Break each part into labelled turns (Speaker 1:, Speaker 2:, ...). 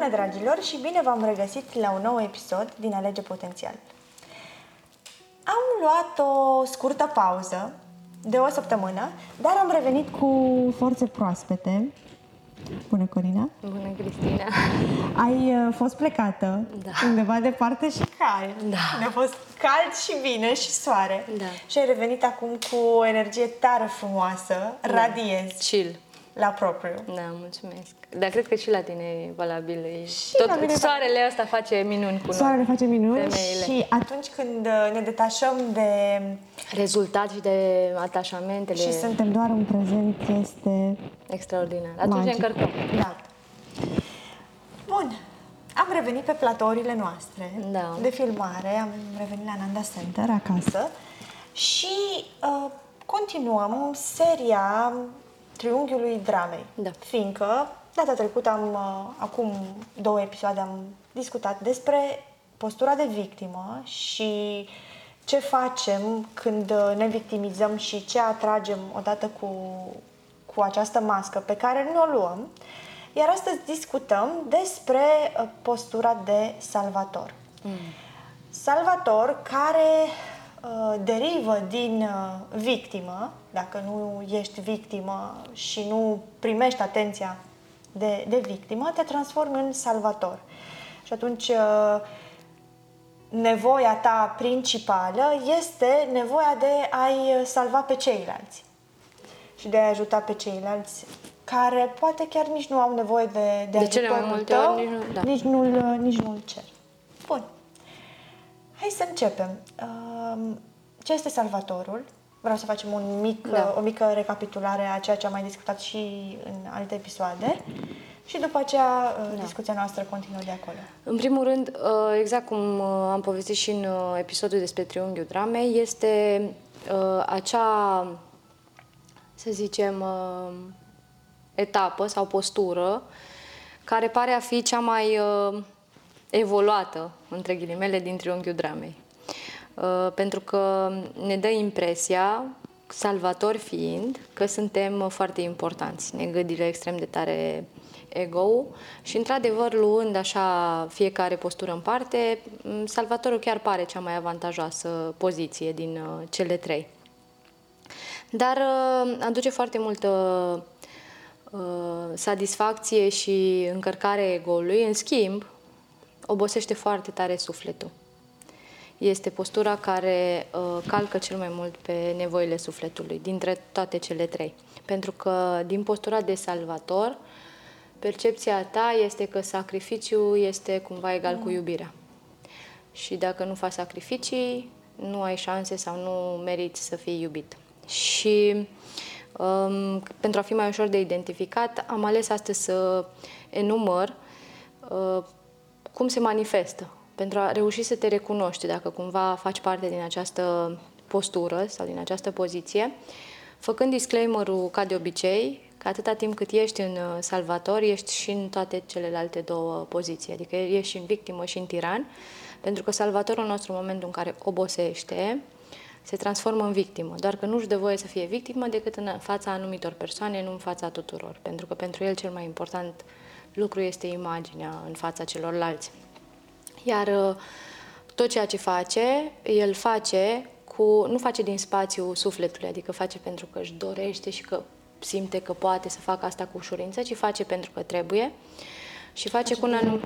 Speaker 1: Bună, dragilor, și bine v-am regăsit la un nou episod din Alege Potențial. Am luat o scurtă pauză de o săptămână, dar am revenit cu forțe proaspete. Bună, Corina!
Speaker 2: Bună, Cristina!
Speaker 1: Ai uh, fost plecată
Speaker 2: Da.
Speaker 1: undeva departe și cald.
Speaker 2: Da.
Speaker 1: Ne-a fost cald și bine și soare.
Speaker 2: Da.
Speaker 1: Și ai revenit acum cu o energie tare frumoasă, radiezi
Speaker 2: Chill.
Speaker 1: La propriu.
Speaker 2: Da, mulțumesc. Dar cred că și la tine e valabil. E...
Speaker 1: Și
Speaker 2: Tot
Speaker 1: la mine e
Speaker 2: soarele ăsta face minuni cu noi.
Speaker 1: Soarele face minuni
Speaker 2: Femeile.
Speaker 1: și atunci când uh, ne detașăm de...
Speaker 2: Rezultat și de atașamentele
Speaker 1: și suntem doar în prezent este
Speaker 2: extraordinar. Atunci ne
Speaker 1: magic.
Speaker 2: încărcăm.
Speaker 1: Da. Bun. Am revenit pe platourile noastre
Speaker 2: Da.
Speaker 1: de filmare. Am revenit la Nanda Center acasă și uh, continuăm seria Triunghiului Dramei.
Speaker 2: Da.
Speaker 1: Fiindcă data trecută am, uh, acum două episoade am discutat despre postura de victimă și ce facem când uh, ne victimizăm și ce atragem odată cu, cu această mască pe care nu o luăm. Iar astăzi discutăm despre uh, postura de salvator. Salvator care uh, derivă din uh, victimă, dacă nu ești victimă și nu primești atenția de, de victimă, te transformi în salvator. Și atunci uh, nevoia ta principală este nevoia de a-i salva pe ceilalți și de a ajuta pe ceilalți care poate chiar nici nu au nevoie de, de,
Speaker 2: De cele mai
Speaker 1: ajutorul
Speaker 2: multe
Speaker 1: tău,
Speaker 2: ori nici nu- da.
Speaker 1: nici nu-l, nici nu-l cer. Bun. Hai să începem. Um, Ce este salvatorul? Vreau să facem un mic,
Speaker 2: Da.
Speaker 1: o mică recapitulare a ceea ce am mai discutat și în alte episoade și după aceea da. discuția noastră continuă de acolo.
Speaker 2: În primul rând, uh, exact cum uh, am povestit și în uh, episodul despre Triunghiul Dramei, este uh, acea, să zicem, uh, etapă sau postură care pare a fi cea mai uh, evoluată, între ghilimele, din Triunghiul Dramei. Uh, Pentru că ne dă impresia, salvatori fiind, că suntem uh, foarte importanți. Ne gâdile extrem de tare ego și, într-adevăr, luând așa fiecare postură în parte, m, salvatorul chiar pare cea mai avantajoasă poziție din uh, cele trei. Dar uh, aduce foarte multă uh, satisfacție și încărcare ego-ului. În schimb, obosește foarte tare sufletul. Este postura care uh, calcă cel mai mult pe nevoile sufletului, dintre toate cele trei. Pentru că din postura de salvator, percepția ta este că sacrificiul este cumva egal cu iubirea. Și dacă nu faci sacrificii, nu ai șanse sau nu meriți să fii iubit. Și um, pentru a fi mai ușor de identificat, am ales astăzi să enumăr uh, cum se manifestă, pentru a reuși să te recunoști dacă cumva faci parte din această postură sau din această poziție, făcând disclaimer-ul ca de obicei, că atâta timp cât ești în uh, salvator, ești și în toate celelalte două poziții, adică ești și în victimă și în tiran, pentru că salvatorul nostru în momentul în care obosește, se transformă în victimă, doar că nu-și dă voie să fie victimă decât în fața anumitor persoane, nu în fața tuturor, pentru că pentru el cel mai important lucru este imaginea în fața celorlalți. Iar uh, tot ceea ce face, el face cu, nu face din spațiu sufletului, adică face pentru că își dorește și că simte că poate să facă asta cu ușurință, ci face pentru că trebuie și face cu un anum,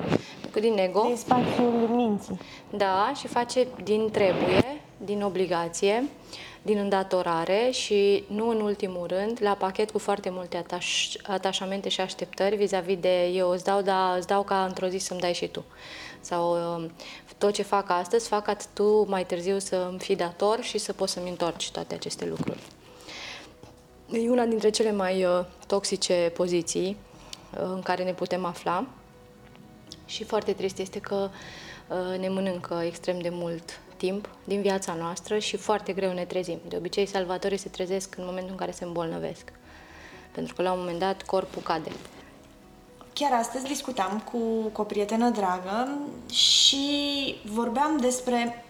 Speaker 2: cu din ego.
Speaker 1: Din spațiul minții.
Speaker 2: Da, și face din trebuie, din obligație, din îndatorare și, nu în ultimul rând, la pachet cu foarte multe ataș- atașamente și așteptări vis-a-vis de eu îți dau, dar îți dau ca într-o zi să-mi dai și tu. Sau um, tot ce fac astăzi, fac atât tu mai târziu să îmi fii dator și să poți să-mi întorci toate aceste lucruri. E una dintre cele mai uh, toxice poziții uh, în care ne putem afla și foarte trist este că uh, ne mănâncă extrem de mult timp din viața noastră și foarte greu ne trezim. De obicei, salvatorii se trezesc în momentul în care se îmbolnăvesc. Pentru că la un moment dat corpul cade.
Speaker 1: Chiar astăzi discutam cu, cu o prietenă dragă și vorbeam despre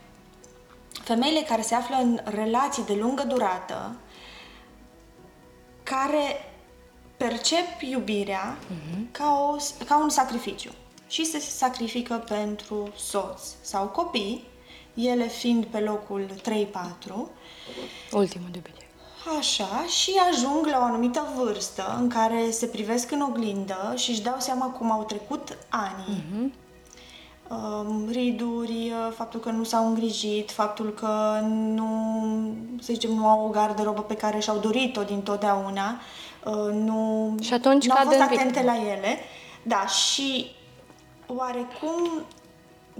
Speaker 1: femeile care se află în relații de lungă durată, care percep iubirea ca, o, ca un sacrificiu. și se sacrifică pentru soț sau copii, ele fiind pe locul 3-4.
Speaker 2: Ultimul de obicei.
Speaker 1: Așa, și ajung la o anumită vârstă în care se privesc în oglindă și își dau seama cum au trecut ani. Uh-huh. Riduri, uh, faptul că nu s-au îngrijit, faptul că nu, să zicem, nu au o garderobă pe care și-au dorit-o din totdeauna, uh, nu,
Speaker 2: și atunci
Speaker 1: nu au fost
Speaker 2: atente
Speaker 1: atente la ele. Da, și oarecum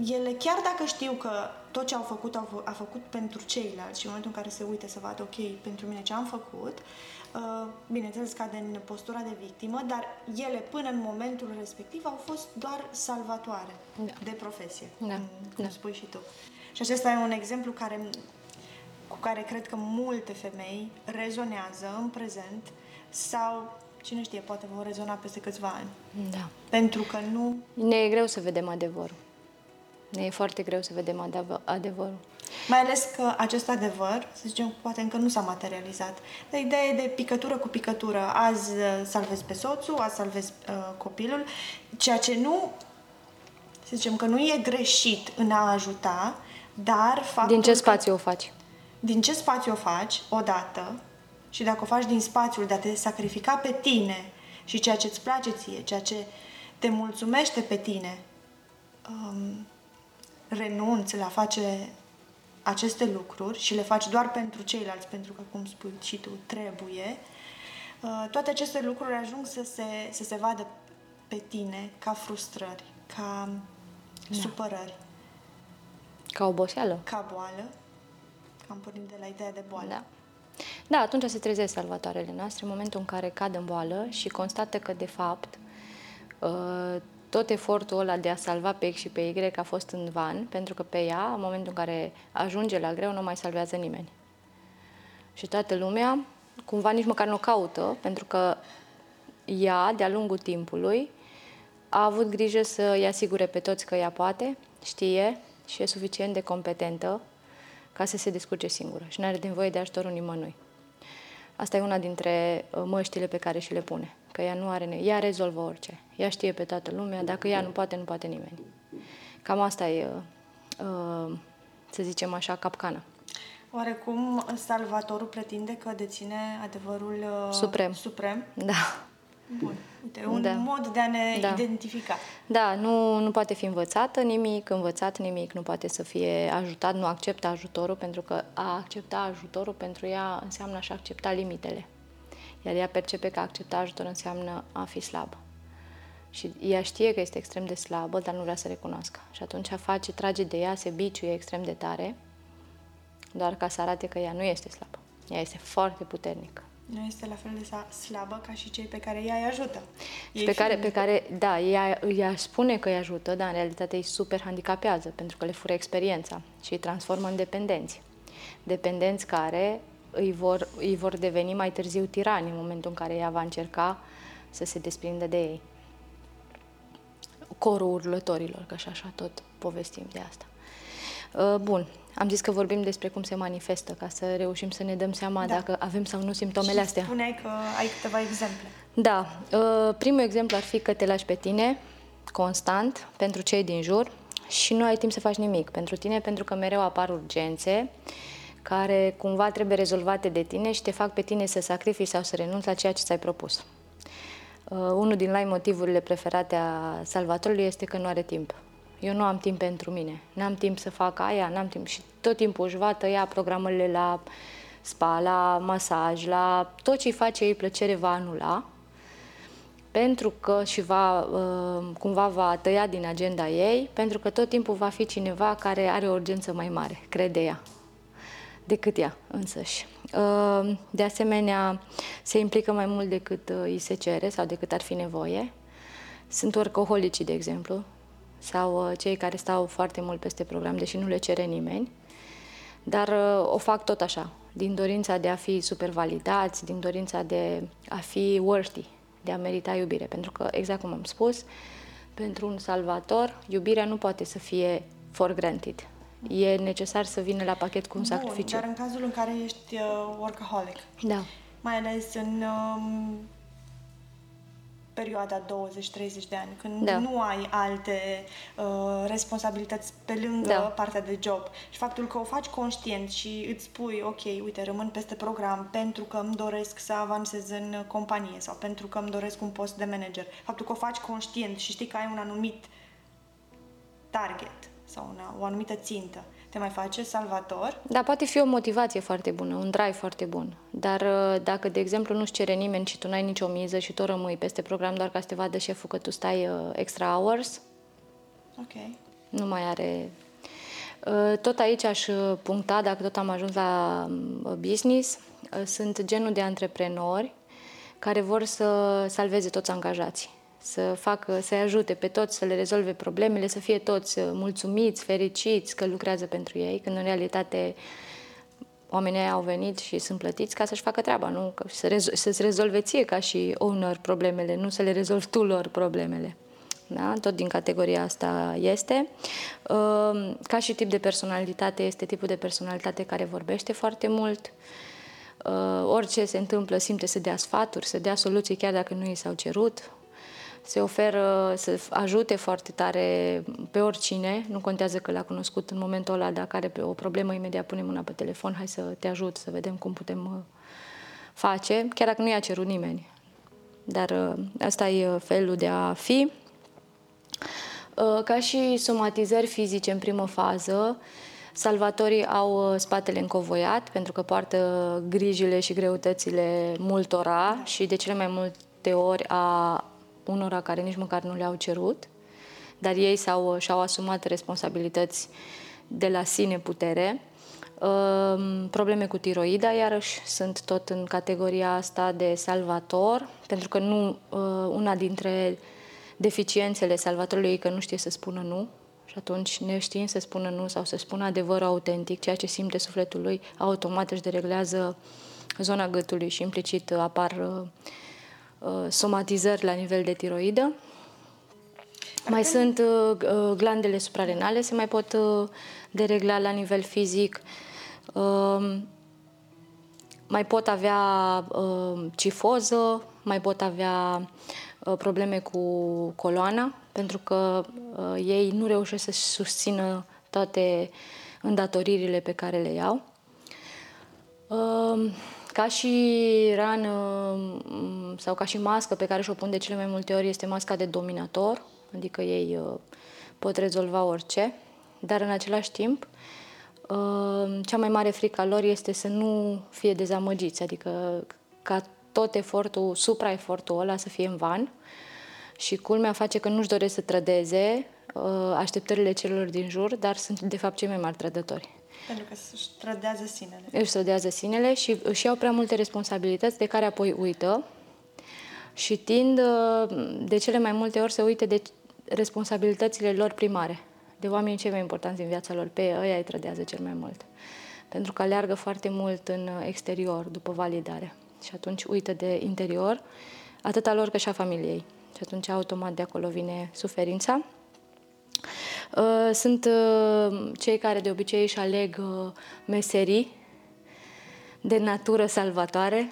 Speaker 1: ele, chiar dacă știu că tot ce au făcut, au fă, a făcut pentru ceilalți și în momentul în care se uită să vadă, ok, pentru mine ce am făcut, uh, bineînțeles cade în postura de victimă, dar ele până în momentul respectiv au fost doar salvatoare da. de profesie,
Speaker 2: da.
Speaker 1: cum, cum
Speaker 2: da.
Speaker 1: spui și tu. Și acesta e un exemplu care, cu care cred că multe femei rezonează în prezent sau cine știe, poate vor rezona peste câțiva ani.
Speaker 2: Da.
Speaker 1: Pentru că nu...
Speaker 2: Ne e greu să vedem adevărul. Ne e foarte greu să vedem adevărul.
Speaker 1: Mai ales că acest adevăr, să zicem, poate încă nu s-a materializat. Dar ideea e de picătură cu picătură. Azi uh, salvezi pe soțul, azi salvezi uh, copilul, ceea ce nu, să zicem că nu e greșit în a ajuta, dar faptul
Speaker 2: Din ce spațiu că, o faci?
Speaker 1: Din ce spațiu o faci, odată, și dacă o faci din spațiul de a te sacrifica pe tine și ceea ce îți place ție, ceea ce te mulțumește pe tine, um, renunți la face aceste lucruri și le faci doar pentru ceilalți, pentru că, cum spui și tu, trebuie, uh, toate aceste lucruri ajung să se, să se vadă pe tine ca frustrări, ca da. supărări.
Speaker 2: Ca oboseală.
Speaker 1: Ca boală. Am pornit de la ideea de boală.
Speaker 2: Da. Da, atunci se trezesc salvatoarele noastre în momentul în care cad în boală și constată că, de fapt, uh, tot efortul ăla de a salva pe X și pe Y a fost în van, pentru că pe ea, în momentul în care ajunge la greu, nu mai salvează nimeni. Și toată lumea, cumva nici măcar nu o caută, pentru că ea, de-a lungul timpului, a avut grijă să îi asigure pe toți că ea poate, știe și e suficient de competentă ca să se descurce singură și nu are nevoie de ajutorul nimănui. Asta e una dintre uh, măștile pe care și le pune, că ea nu are nevoie, ea rezolvă orice, ea știe pe toată lumea, dacă ea nu poate, nu poate nimeni. Cam asta e, uh, uh, să zicem așa, capcana.
Speaker 1: Oarecum, Salvatorul pretinde că deține adevărul
Speaker 2: suprem.
Speaker 1: suprem?
Speaker 2: Da.
Speaker 1: Bun. Uite, un da. mod de a ne da. identifica.
Speaker 2: Da, nu, nu poate fi învățată nimic, învățat nimic, nu poate să fie ajutat, nu acceptă ajutorul, pentru că a accepta ajutorul pentru ea înseamnă a accepta limitele. Iar ea percepe că a accepta ajutor înseamnă a fi slabă. Și ea știe că este extrem de slabă, dar nu vrea să recunoască. Și atunci face, trage de ea, se biciuie extrem de tare, doar ca să arate că ea nu este slabă. Ea este foarte puternică
Speaker 1: nu este la fel de slabă ca și cei pe care ea îi ajută.
Speaker 2: Și pe care, pe care, da, ea, ea spune că îi ajută, dar în realitate îi super handicapează, pentru că le fură experiența și îi transformă în dependenți. Dependenți care îi vor, îi vor deveni mai târziu tirani în momentul în care ea va încerca să se desprindă de ei. Corul urlătorilor, că și așa tot povestim de asta. Uh, bun, am zis că vorbim despre cum se manifestă, ca să reușim să ne dăm seama da. dacă avem sau nu simptomele
Speaker 1: și
Speaker 2: astea.
Speaker 1: spuneai că ai câteva exemple.
Speaker 2: Da. Uh, primul exemplu ar fi că te lași pe tine, constant, pentru cei din jur și nu ai timp să faci nimic pentru tine, pentru că mereu apar urgențe care cumva trebuie rezolvate de tine și te fac pe tine să sacrifici sau să renunți la ceea ce ți-ai propus. Uh, unul din lai motivurile preferate a salvatorului este că nu are timp. Eu nu am timp pentru mine, n-am timp să fac aia, n-am timp și tot timpul își va tăia programările la spa, la masaj, la tot ce îi face ei plăcere va anula, pentru că și va, uh, cumva va tăia din agenda ei, pentru că tot timpul va fi cineva care are o urgență mai mare, crede ea, decât ea însăși. Uh, de asemenea, se implică mai mult decât uh, îi se cere sau decât ar fi nevoie. Sunt workaholicii, de exemplu, sau uh, cei care stau foarte mult peste program, deși nu le cere nimeni, dar uh, o fac tot așa, din dorința de a fi super validați, din dorința de a fi worthy, de a merita iubire. Pentru că, exact cum am spus, pentru un salvator, iubirea nu poate să fie for granted. E necesar să vină la pachet cu un Bun, sacrificiu.
Speaker 1: dar în cazul în care ești uh, workaholic,
Speaker 2: da.
Speaker 1: mai ales în um, perioada 20-30 de ani, când
Speaker 2: Da.
Speaker 1: nu ai alte uh, responsabilități pe lângă
Speaker 2: Da.
Speaker 1: partea de job. Și faptul că o faci conștient și îți spui, ok, uite, rămân peste program pentru că îmi doresc să avansez în companie sau pentru că îmi doresc un post de manager. Faptul că o faci conștient și știi că ai un anumit target sau una, o anumită țintă, te mai face salvator.
Speaker 2: Da, poate fi o motivație foarte bună, un drive foarte bun. Dar uh, dacă, de exemplu, nu-ți cere nimeni și tu n-ai nicio miză și tu rămâi peste program doar ca să te vadă șeful că tu stai uh, extra hours,
Speaker 1: Ok.
Speaker 2: nu mai are... Uh, Tot aici aș uh, puncta, dacă tot am ajuns la um, business, uh, sunt genul de antreprenori care vor să salveze toți angajații, să facă, să-i ajute pe toți să le rezolve problemele, să fie toți uh, mulțumiți, fericiți că lucrează pentru ei, când în realitate oamenii aia au venit și sunt plătiți ca să-și facă treaba, nu Că să rezo- să-ți rezolve ție ca și owner problemele, nu să le rezolvi tu lor problemele. Da? Tot din categoria asta este. Uh, Ca și tip de personalitate, este tipul de personalitate care vorbește foarte mult. Uh, Orice se întâmplă, simte să dea sfaturi, să dea soluții chiar dacă nu i s-au cerut. Se oferă să ajute foarte tare pe oricine, nu contează că l-a cunoscut în momentul ăla, dacă are o problemă, imediat pune mâna pe telefon, hai să te ajut, să vedem cum putem uh, face, chiar dacă nu i-a cerut nimeni. Dar uh, asta e uh, felul de a fi. Uh, Ca și somatizări fizice în primă fază, salvatorii au uh, spatele încovoiat pentru că poartă grijile și greutățile multora și de cele mai multe ori a unora care nici măcar nu le-au cerut, dar ei s-au, și-au asumat responsabilități de la sine putere. Um, Probleme cu tiroida, iarăși, sunt tot în categoria asta de salvator, pentru că nu uh, una dintre deficiențele salvatorului e că nu știe să spună nu și atunci neștiind să spună nu sau să spună adevărul autentic, ceea ce simte sufletul lui, automat își dereglează zona gâtului și implicit apar uh, uh, somatizări la nivel de tiroidă. Mai sunt uh, uh, glandele suprarenale, se mai pot uh, deregla la nivel fizic. Uh, mai pot avea uh, cifoză, mai pot avea uh, probleme cu coloana, pentru că uh, ei nu reușesc să susțină toate îndatoririle pe care le iau. Uh, ca și rană mm, sau ca și mască pe care și-o pun de cele mai multe ori este masca de dominator, adică ei uh, pot rezolva orice, dar în același timp uh, cea mai mare frică a lor este să nu fie dezamăgiți, adică ca tot efortul, supra-efortul ăla să fie în van. Și culmea face că nu-și doresc să trădeze uh, așteptările celor din jur, dar sunt de fapt cei mai mari trădători
Speaker 1: Pentru că își trădează sinele.
Speaker 2: își strădează sinele și își iau prea multe responsabilități de care apoi uită și tind uh, de cele mai multe ori să uite de responsabilitățile lor primare, de oamenii cei mai importanți din viața lor. Pe ăia îi trădează cel mai mult. Pentru că aleargă foarte mult în exterior după validare și atunci uită de interior, atât a lor cât și a familiei. Și atunci automat de acolo vine suferința. Uh, Sunt uh, cei care de obicei își aleg uh, meserii de natură salvatoare.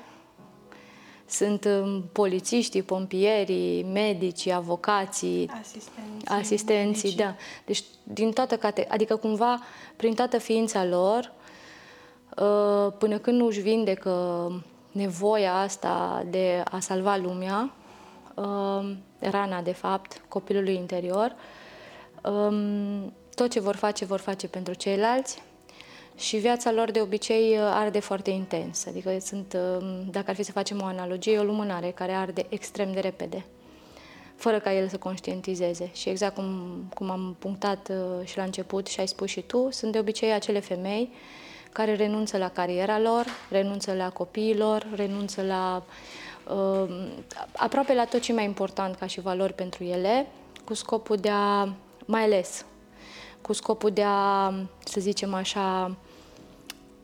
Speaker 2: Sunt um, polițiștii, pompierii, medicii, avocații,
Speaker 1: Asistenții.
Speaker 2: asistenții,
Speaker 1: medicii.
Speaker 2: da. Deci din toată cate- adică cumva prin toată ființa lor, uh, până când nu își vindecă nevoia asta de a salva lumea, uh, rana de fapt, copilului interior, um, tot ce vor face, vor face pentru ceilalți și viața lor de obicei uh, arde foarte intens. Adică sunt, um, dacă ar fi să facem o analogie, e o lumânare care arde extrem de repede fără ca el să conștientizeze. Și exact cum, cum am punctat uh, și la început și ai spus și tu, sunt de obicei acele femei care renunță la cariera lor, renunță la copiilor, renunță la uh, aproape la tot ce e mai important ca și valori pentru ele, cu scopul de a, mai ales, cu scopul de a, să zicem așa,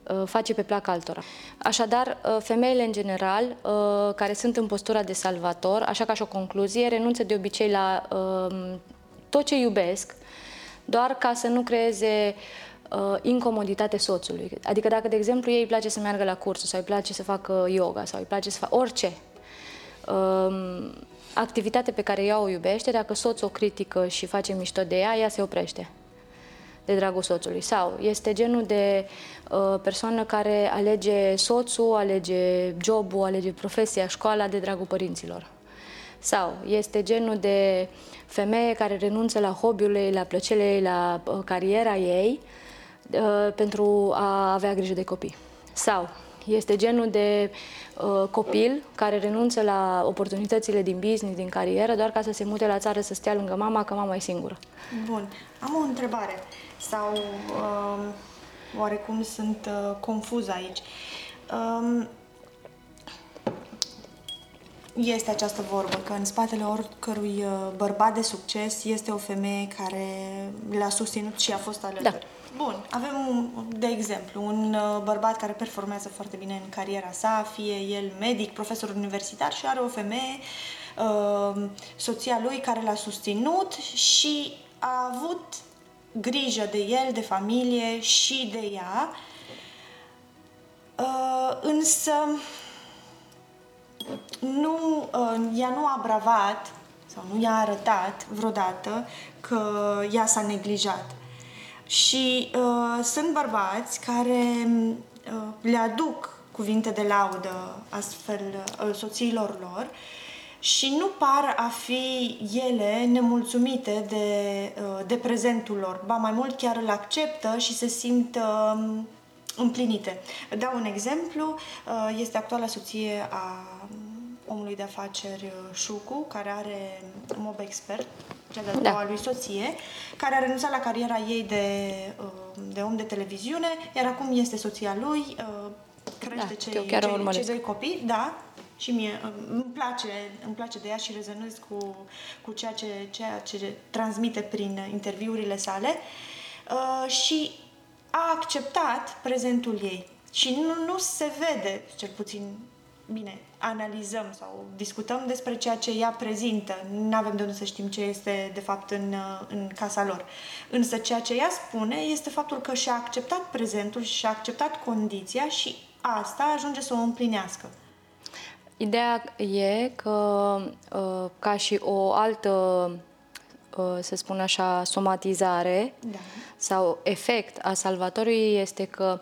Speaker 2: uh, face pe plac altora. Așadar, uh, femeile în general, uh, care sunt în postura de salvator, așa ca și o concluzie, renunță de obicei la uh, tot ce iubesc, doar ca să nu creeze uh, incomoditate soțului. Adică dacă, de exemplu, ei îi place să meargă la cursuri sau îi place să facă yoga sau îi place să facă orice, um, activitate pe care ea o iubește, dacă soțul o critică și face mișto de ea, ea se oprește de dragul soțului. Sau este genul de uh, persoană care alege soțul, alege jobul, alege profesia, școala de dragul părinților. Sau este genul de femeie care renunță la hobby-ul ei, la plăcerile ei, la uh, cariera ei uh, pentru a avea grijă de copii. Sau este genul de uh, copil care renunță la oportunitățile din business, din carieră, doar ca să se mute la țară să stea lângă mama, că mama e singură.
Speaker 1: Bun. Am o întrebare. Sau uh, oarecum sunt uh, confuz aici. Um, este această vorbă că în spatele oricărui uh, bărbat de succes este o femeie care l-a susținut și a fost alături.
Speaker 2: Da.
Speaker 1: Bun, avem, un, de exemplu, un uh, bărbat care performează foarte bine în cariera sa, fie el medic, profesor universitar și are o femeie, uh, soția lui, care l-a susținut și a avut grijă de el, de familie și de ea, însă nu, ea nu a bravat sau nu i-a arătat vreodată că ea s-a neglijat. Și uh, sunt bărbați care uh, le aduc cuvinte de laudă astfel uh, soțiilor lor și nu par a fi ele nemulțumite de, uh, de prezentul lor. Ba mai mult chiar îl acceptă și se simt uh, împlinite. Dau un exemplu, uh, este actuala soție a omului de afaceri uh, Șucu, care are Mob Expert, cea de-a da. doua lui soție, care a renunțat la cariera ei de, uh, de om de televiziune, iar acum este soția lui, uh, crește da, cei, cei, cei doi copii, da, și mie îmi place, îmi place de ea și rezonez cu, cu ceea, ce, ceea ce transmite prin interviurile sale uh, și a acceptat prezentul ei. Și nu, nu se vede, cel puțin bine, analizăm sau discutăm despre ceea ce ea prezintă. Nu avem de unde să știm ce este de fapt în, în casa lor. Însă ceea ce ea spune este faptul că și-a acceptat prezentul și și-a acceptat condiția și asta ajunge să o împlinească.
Speaker 2: Ideea e că uh, ca și o altă uh, să spun așa, somatizare da. sau efect a salvatorului este că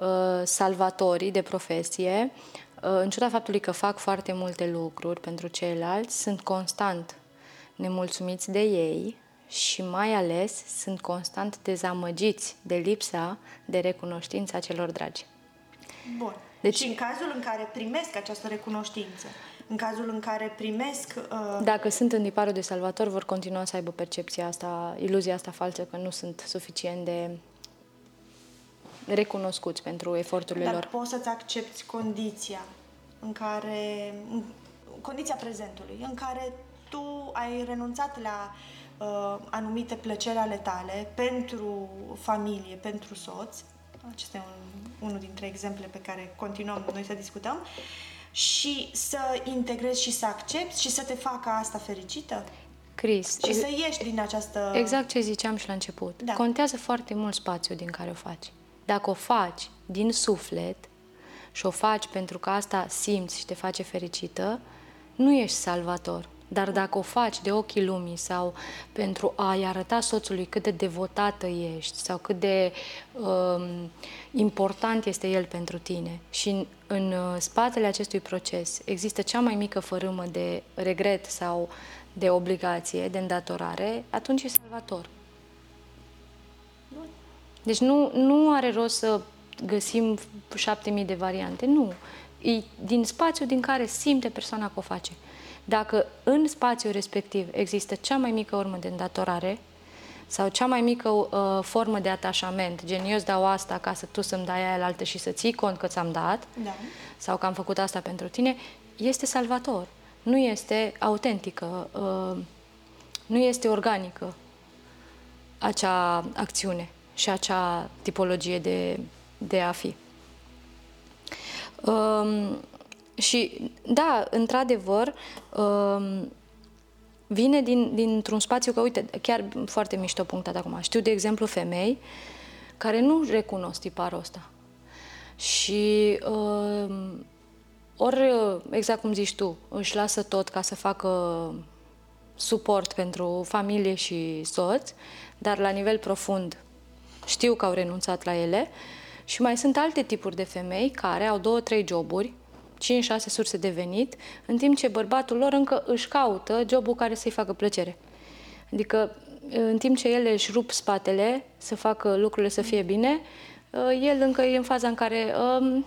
Speaker 2: uh, salvatorii de profesie în ciuda faptului că fac foarte multe lucruri pentru ceilalți, sunt constant nemulțumiți de ei și mai ales sunt constant dezamăgiți de lipsa de recunoștință a celor dragi.
Speaker 1: Bun. Deci, și în cazul în care primesc această recunoștință, în cazul în care primesc... Uh...
Speaker 2: Dacă sunt în tiparul de salvator, vor continua să aibă percepția asta, iluzia asta falsă că nu sunt suficient de recunoscuți pentru eforturile
Speaker 1: Dar
Speaker 2: lor.
Speaker 1: poți să-ți accepti condiția în care, condiția prezentului, în care tu ai renunțat la uh, anumite plăceri ale tale pentru familie, pentru soț. Acesta e un, unul dintre exemple pe care continuăm noi să discutăm. Și să integrezi și să accepti și să te facă asta fericită.
Speaker 2: Cris.
Speaker 1: Și să ieși din această...
Speaker 2: Exact ce ziceam și la început. Da. Contează foarte mult spațiul din care o faci. Dacă o faci din suflet și o faci pentru că asta simți și te face fericită, nu ești salvator. Dar dacă o faci de ochii lumii sau pentru a-i arăta soțului cât de devotată ești sau cât de um, important este el pentru tine și în, în uh, spatele acestui proces există cea mai mică fărâmă de regret sau de obligație, de îndatorare, atunci e salvator. Deci nu, nu are rost să găsim șapte mii de variante. Nu. E din spațiu din care simte persoana că o face. Dacă în spațiul respectiv există cea mai mică urmă de îndatorare sau cea mai mică uh, formă de atașament, gen eu îți dau asta ca să tu să-mi dai aia altă și să ții cont că ți-am dat, da. sau că am făcut asta pentru tine, este salvator. Nu este autentică, uh, nu este organică acea acțiune și acea tipologie de, de a fi. Um, și, da, într-adevăr, um, vine din, dintr-un spațiu că, uite, chiar foarte mișto punctat acum. Știu, de exemplu, femei care nu recunosc tiparul ăsta. Și um, ori, exact cum zici tu, își lasă tot ca să facă suport pentru familie și soț, dar la nivel profund știu că au renunțat la ele. Și mai sunt alte tipuri de femei care au două, trei joburi, 5-6 surse de venit, în timp ce bărbatul lor încă își caută jobul care să-i facă plăcere. Adică, în timp ce ele își rup spatele să facă lucrurile să fie bine, el încă e în faza în care um,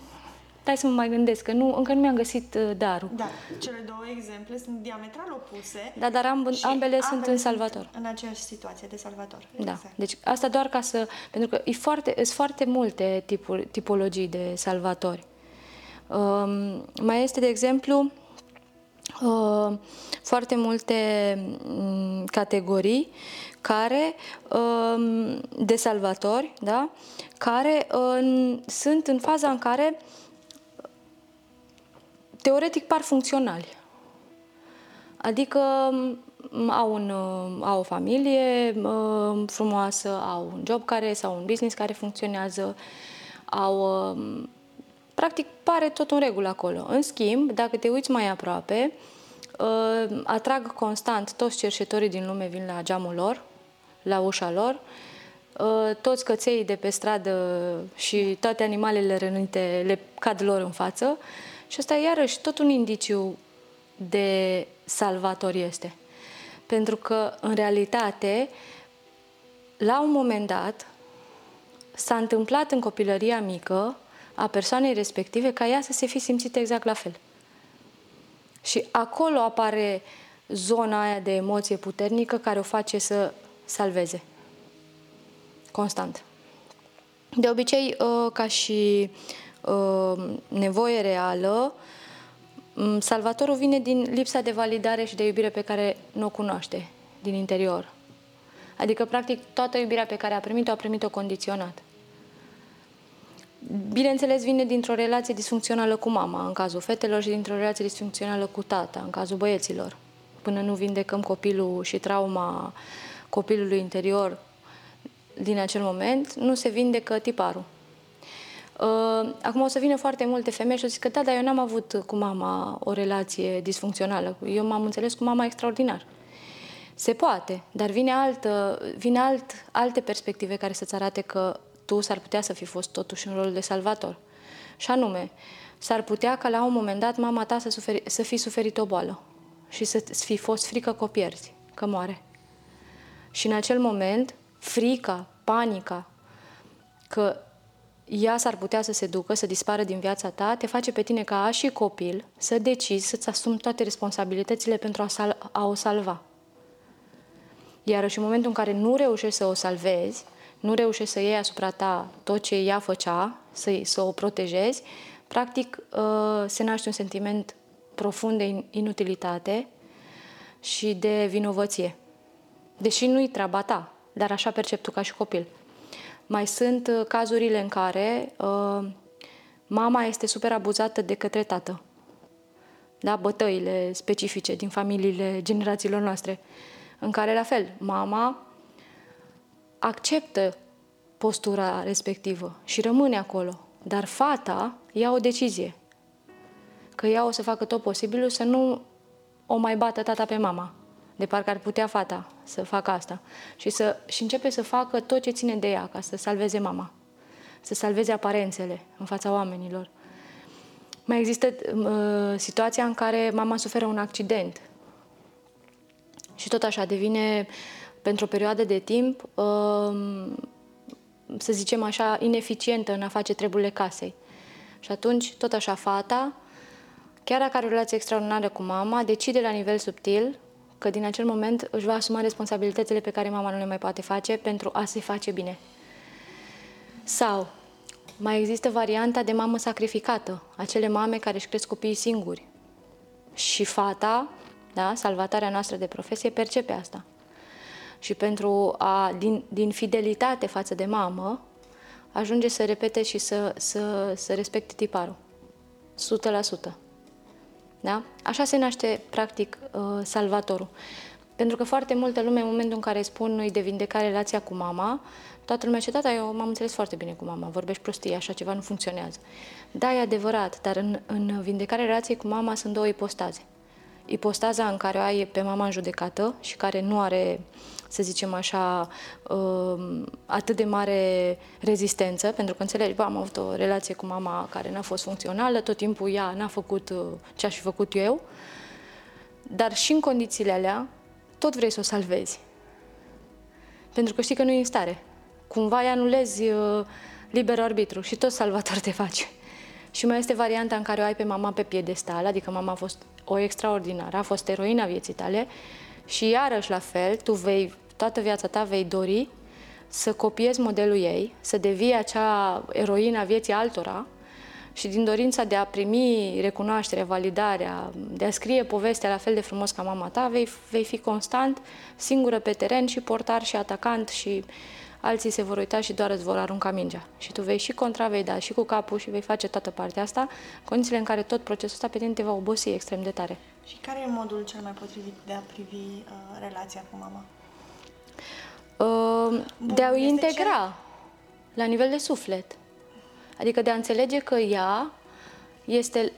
Speaker 2: Stai să mă mai gândesc, că nu, încă nu mi-am găsit uh, darul.
Speaker 1: Da, cele două exemple sunt diametral opuse.
Speaker 2: Da, dar amb- ambele sunt în Salvator.
Speaker 1: Sunt în aceeași situație de Salvator.
Speaker 2: Da, exact. deci asta doar ca să... Pentru că e foarte, sunt foarte multe tipuri, tipologii de salvatori. Um, mai este, de exemplu, uh, foarte multe um, categorii care um, de salvatori, da? care uh, sunt în faza în care uh, teoretic par funcționali. Adică au, un, au o familie frumoasă, au un job care sau un business care funcționează, au practic pare tot în regulă acolo. În schimb, dacă te uiți mai aproape, atrag constant toți cerșetorii din lume vin la geamul lor, la ușa lor, toți căței de pe stradă și toate animalele rănite le cad lor în față și asta iarăși tot un indiciu de salvator este. Pentru că, în realitate, la un moment dat, s-a întâmplat în copilăria mică a persoanei respective ca ea să se fi simțit exact la fel. Și acolo apare zona aia de emoție puternică care o face să salveze. Constant. De obicei, ă, ca și Uh, nevoie reală, mm, Salvatorul vine din lipsa de validare și de iubire pe care nu o cunoaște din interior. Adică, practic, toată iubirea pe care a primit-o, a primit-o condiționat. Bineînțeles, vine dintr-o relație disfuncțională cu mama, în cazul fetelor, și dintr-o relație disfuncțională cu tata, în cazul băieților. Până nu vindecăm copilul și trauma copilului interior din acel moment, nu se vindecă tiparul. Uh, acum o să vină foarte multe femei și o zic că da, dar eu n-am avut cu mama o relație disfuncțională. Eu m-am înțeles cu mama extraordinar. Se poate, dar vine, altă, vine alt, alte perspective care să-ți arate că tu s-ar putea să fi fost totuși în rolul de salvator. Și anume, s-ar putea ca la un moment dat mama ta să, suferi, să fi suferit o boală și să fi fost frică că o pierzi, că moare. Și în acel moment, frica, panica, că ea s-ar putea să se ducă, să dispară din viața ta, te face pe tine ca și copil să decizi să-ți asumi toate responsabilitățile pentru a, sal- a o salva. Iar și în momentul în care nu reușești să o salvezi, nu reușești să iei asupra ta tot ce ea făcea, să, să o protejezi, practic uh, se naște un sentiment profund de inutilitate și de vinovăție. Deși nu-i treaba ta, dar așa percep tu ca și copil. Mai sunt uh, cazurile în care uh, mama este super abuzată de către tată. Da, bătăile specifice din familiile generațiilor noastre, în care, la fel, mama acceptă postura respectivă și rămâne acolo, dar fata ia o decizie. Că ea o să facă tot posibilul să nu o mai bată tata pe mama. De parcă ar putea fata să facă asta și, să, și începe să facă tot ce ține de ea ca să salveze mama, să salveze aparențele în fața oamenilor. Mai există uh, situația în care mama suferă un accident și tot așa devine pentru o perioadă de timp, uh, să zicem așa, ineficientă în a face treburile casei. Și atunci, tot așa, fata, chiar dacă are o relație extraordinară cu mama, decide la nivel subtil că din acel moment își va asuma responsabilitățile pe care mama nu le mai poate face pentru a se face bine. Sau mai există varianta de mamă sacrificată, acele mame care își cresc copiii singuri. Și fata, da, salvatarea noastră de profesie, percepe asta. Și pentru a, din, din fidelitate față de mamă, ajunge să repete și să, să, să respecte tiparul. 100%. Da? Așa se naște, practic, uh, salvatorul. Pentru că foarte multă lume, în momentul în care spun îi de vindecare relația cu mama, toată lumea zice, da, da, eu m-am înțeles foarte bine cu mama, vorbești prostii, așa ceva nu funcționează. Da, e adevărat, dar în, în vindecarea relației cu mama sunt două ipostaze. Ipostaza în care o ai pe mama în judecată și care nu are, să zicem așa, um, atât de mare rezistență, pentru că înțelegi, bă, am avut o relație cu mama care n-a fost funcțională, tot timpul ea n-a făcut uh, ce aș fi făcut eu, dar și în condițiile alea, tot vrei să o salvezi. Pentru că știi că nu e în stare. Cumva îi anulezi uh, liber arbitru și tot salvator te faci. Și mai este varianta în care o ai pe mama pe piedestal, adică mama a fost o extraordinară, a fost eroina vieții tale și iarăși la fel, tu vei, toată viața ta vei dori să copiezi modelul ei, să devii acea eroină a vieții altora și din dorința de a primi recunoașterea, validarea, de a scrie povestea la fel de frumos ca mama ta, vei, vei fi constant singură pe teren și portar și atacant și alții se vor uita și doar îți vor arunca mingea. Și tu vei și contra, vei da și cu capul și vei face toată partea asta, condițiile în care tot procesul ăsta pe tine te va obosi extrem de tare.
Speaker 1: Și care e modul cel mai potrivit de a privi uh, relația cu mama?
Speaker 2: Uh,
Speaker 1: Bun,
Speaker 2: de a o
Speaker 1: este
Speaker 2: integra
Speaker 1: cel-
Speaker 2: la nivel de suflet. Adică de a înțelege că ea este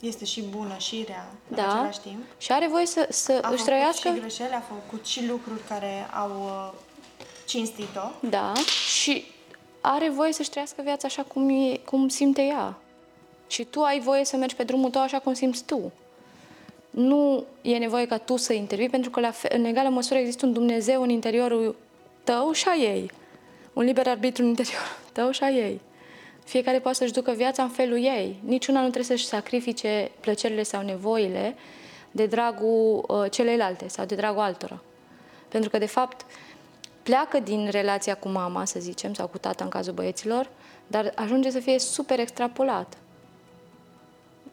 Speaker 1: Este și bună și rea în
Speaker 2: da,
Speaker 1: același timp.
Speaker 2: și are voie să, să
Speaker 1: A
Speaker 2: își
Speaker 1: făcut
Speaker 2: trăiască
Speaker 1: și greșeli, a făcut și lucruri care au uh, cinstit-o.
Speaker 2: Da, și are voie să-și trăiască viața așa cum, e, cum simte ea. Și tu ai voie să mergi pe drumul tău așa cum simți tu. Nu e nevoie ca tu să intervii, pentru că la fe- în egală măsură există un Dumnezeu în interiorul tău și a ei. Un liber arbitru în interiorul tău și a ei. Fiecare poate să-și ducă viața în felul ei. Niciuna nu trebuie să-și sacrifice plăcerile sau nevoile de dragul uh, celeilalte sau de dragul altora. Pentru că, de fapt, pleacă din relația cu mama, să zicem, sau cu tata în cazul băieților, dar ajunge să fie super extrapolat.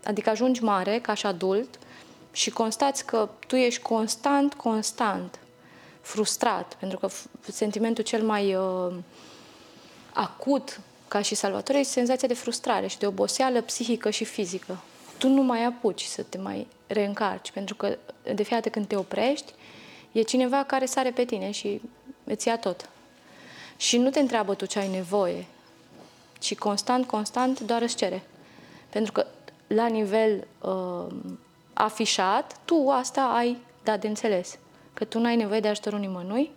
Speaker 2: Adică ajungi mare, ca și adult, și constați că tu ești constant, constant frustrat, pentru că f- sentimentul cel mai uh, acut ca și salvator este senzația de frustrare și de oboseală psihică și fizică. Tu nu mai apuci să te mai reîncarci, pentru că de fiecare dată când te oprești, e cineva care sare pe tine și îți ia tot. Și nu te întreabă tu ce ai nevoie, ci constant, constant doar îți cere. Pentru că la nivel uh, afișat, tu asta ai dat de înțeles. Că tu nu ai nevoie de ajutorul nimănui,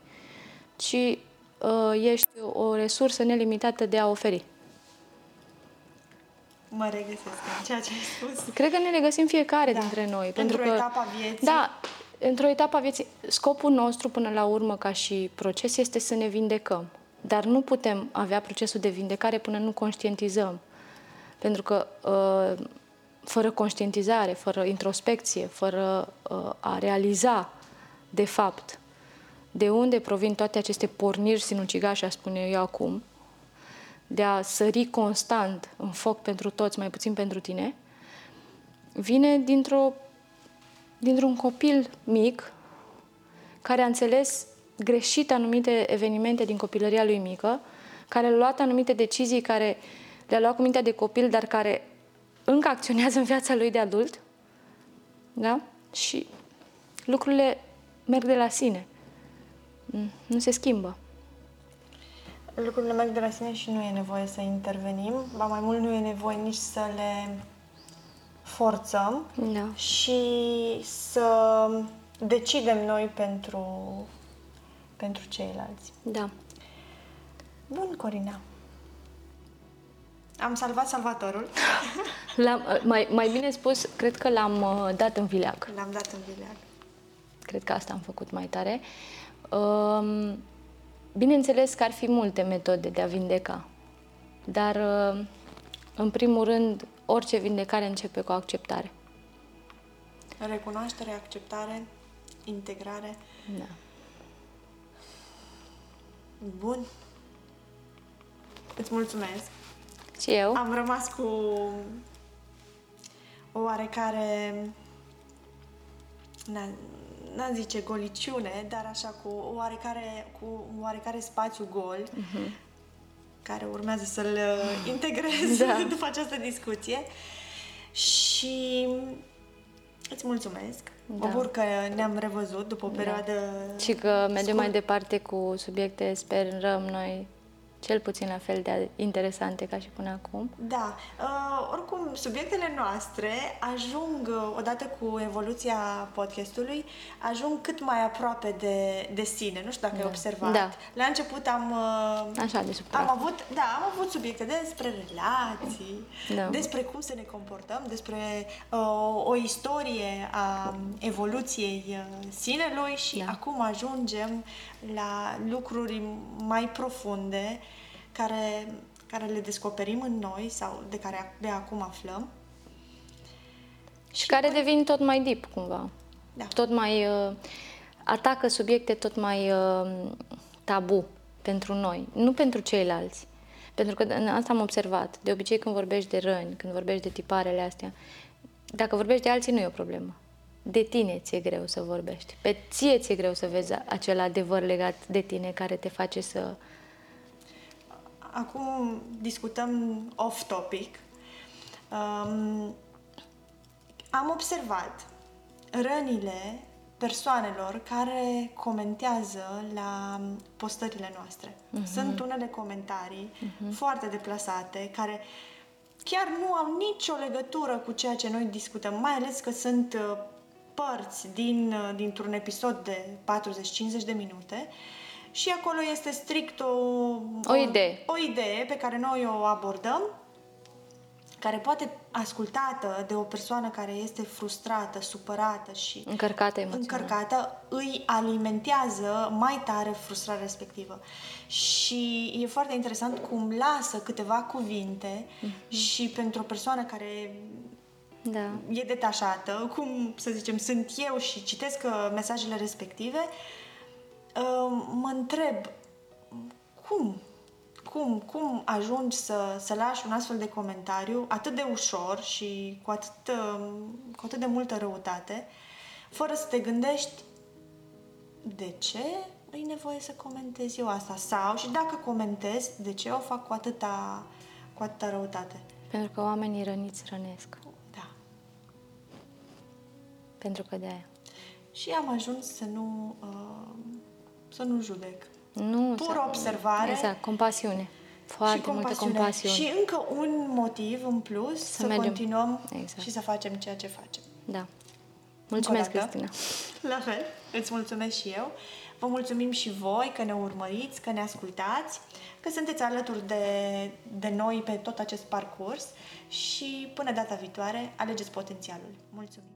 Speaker 2: ci uh, ești o resursă nelimitată de a oferi.
Speaker 1: Mă regăsesc în ceea ce ai spus.
Speaker 2: Cred că ne regăsim fiecare
Speaker 1: Da.
Speaker 2: dintre noi.
Speaker 1: Într-o
Speaker 2: că,
Speaker 1: etapă a vieții.
Speaker 2: Da, într-o etapă a vieții. Scopul nostru până la urmă ca și proces este să ne vindecăm. Dar nu putem avea procesul de vindecare până nu conștientizăm. Pentru că uh, fără conștientizare, fără introspecție, fără uh, a realiza de fapt de unde provin toate aceste porniri sinucigașe, aș spune eu acum, de a sări constant în foc pentru toți, mai puțin pentru tine, vine dintr-o, dintr-un copil mic care a înțeles greșit anumite evenimente din copilăria lui mică, care a luat anumite decizii care le-a luat cu mintea de copil, dar care încă acționează în viața lui de adult. Da? Și lucrurile merg de la sine. Mm, Nu se schimbă.
Speaker 1: Lucrurile merg de la sine și nu e nevoie să intervenim, ba mai mult nu e nevoie nici să le forțăm
Speaker 2: Da.
Speaker 1: și să decidem noi pentru, pentru ceilalți.
Speaker 2: Da.
Speaker 1: Bun, Corina. Am salvat salvatorul.
Speaker 2: L-am, mai, mai bine spus, cred că l-am uh, dat în vileag.
Speaker 1: L-am dat în vileag.
Speaker 2: Cred că asta am făcut mai tare. Um, Bineînțeles că ar fi multe metode de a vindeca, dar uh, în primul rând orice vindecare începe cu acceptare.
Speaker 1: Recunoaștere, acceptare, integrare.
Speaker 2: Da.
Speaker 1: Bun. Îți mulțumesc.
Speaker 2: Și eu?
Speaker 1: Am rămas cu o oarecare, n-a, n-am zice goliciune, dar așa cu o oarecare, cu un oarecare spațiu gol, care urmează să-l uh, integrez
Speaker 2: Da.
Speaker 1: după această discuție. Și Îți mulțumesc.
Speaker 2: Da.
Speaker 1: Mă bucur că ne-am revăzut după o perioadă
Speaker 2: Și că mergem mai
Speaker 1: scurt-
Speaker 2: departe cu subiecte, sperăm noi, cel puțin la fel de interesante ca și până acum.
Speaker 1: Da, uh, oricum, subiectele noastre ajung, uh, odată cu evoluția podcastului, ajung cât mai aproape de, de sine. Nu știu dacă ai observat.
Speaker 2: Da.
Speaker 1: La început am... Uh,
Speaker 2: Așa, de sub
Speaker 1: am
Speaker 2: praf.
Speaker 1: avut, da, am avut subiecte despre relații,
Speaker 2: Da.
Speaker 1: despre cum să ne comportăm, despre uh, o istorie a evoluției uh, sinelui și
Speaker 2: Da.
Speaker 1: acum ajungem la lucruri mai profunde care, care le descoperim în noi sau de care de acum aflăm.
Speaker 2: Și care devin tot mai deep, cumva.
Speaker 1: Da.
Speaker 2: Tot mai uh, atacă subiecte tot mai uh, tabu pentru noi, nu pentru ceilalți. Pentru că în asta am observat. De obicei când vorbești de răni, când vorbești de tiparele astea, dacă vorbești de alții nu e o problemă. De tine ți-e greu să vorbești. Pe ție ți-e greu să vezi acel adevăr legat de tine care te face să...
Speaker 1: Acum discutăm off-topic. Um, am observat rănile persoanelor care comentează la postările noastre. Sunt unele comentarii foarte deplasate care chiar nu au nicio legătură cu ceea ce noi discutăm, mai ales că sunt uh, părți din, uh, dintr-un episod de 40-50 de minute și acolo este strict o,
Speaker 2: O idee.
Speaker 1: o idee pe care noi o abordăm care poate ascultată de o persoană care este frustrată, supărată și
Speaker 2: Încărcată emoțional.
Speaker 1: încărcată, îi alimentează mai tare frustrarea respectivă. Și e foarte interesant cum lasă câteva cuvinte și pentru o persoană care
Speaker 2: Da.
Speaker 1: e detașată, cum să zicem, sunt eu și citesc uh, mesajele respective, uh, mă întreb cum, cum, cum ajungi să, să lași un astfel de comentariu atât de ușor și cu atât, uh, cu atât de multă răutate, fără să te gândești de ce e nevoie să comentez eu asta? Sau, și dacă comentez, de ce o fac cu atâta, cu atâta răutate?
Speaker 2: Pentru că oamenii răniți rănesc.
Speaker 1: Da.
Speaker 2: Pentru că de aia.
Speaker 1: Și am ajuns să nu, uh, să nu judec.
Speaker 2: Nu,
Speaker 1: Pură
Speaker 2: să-
Speaker 1: observare
Speaker 2: Exact, compasiune. Foarte
Speaker 1: și
Speaker 2: multă
Speaker 1: compasiune.
Speaker 2: compasiune.
Speaker 1: Și încă un motiv în plus să, să
Speaker 2: mergem.
Speaker 1: continuăm
Speaker 2: Exact.
Speaker 1: și să facem ceea ce facem.
Speaker 2: Da. Mulțumesc,
Speaker 1: Încă o dată.
Speaker 2: Cristina.
Speaker 1: La fel, îți mulțumesc și eu. Vă mulțumim și voi că ne urmăriți, că ne ascultați, că sunteți alături de, de noi pe tot acest parcurs și până data viitoare, alegeți potențialul. Mulțumim!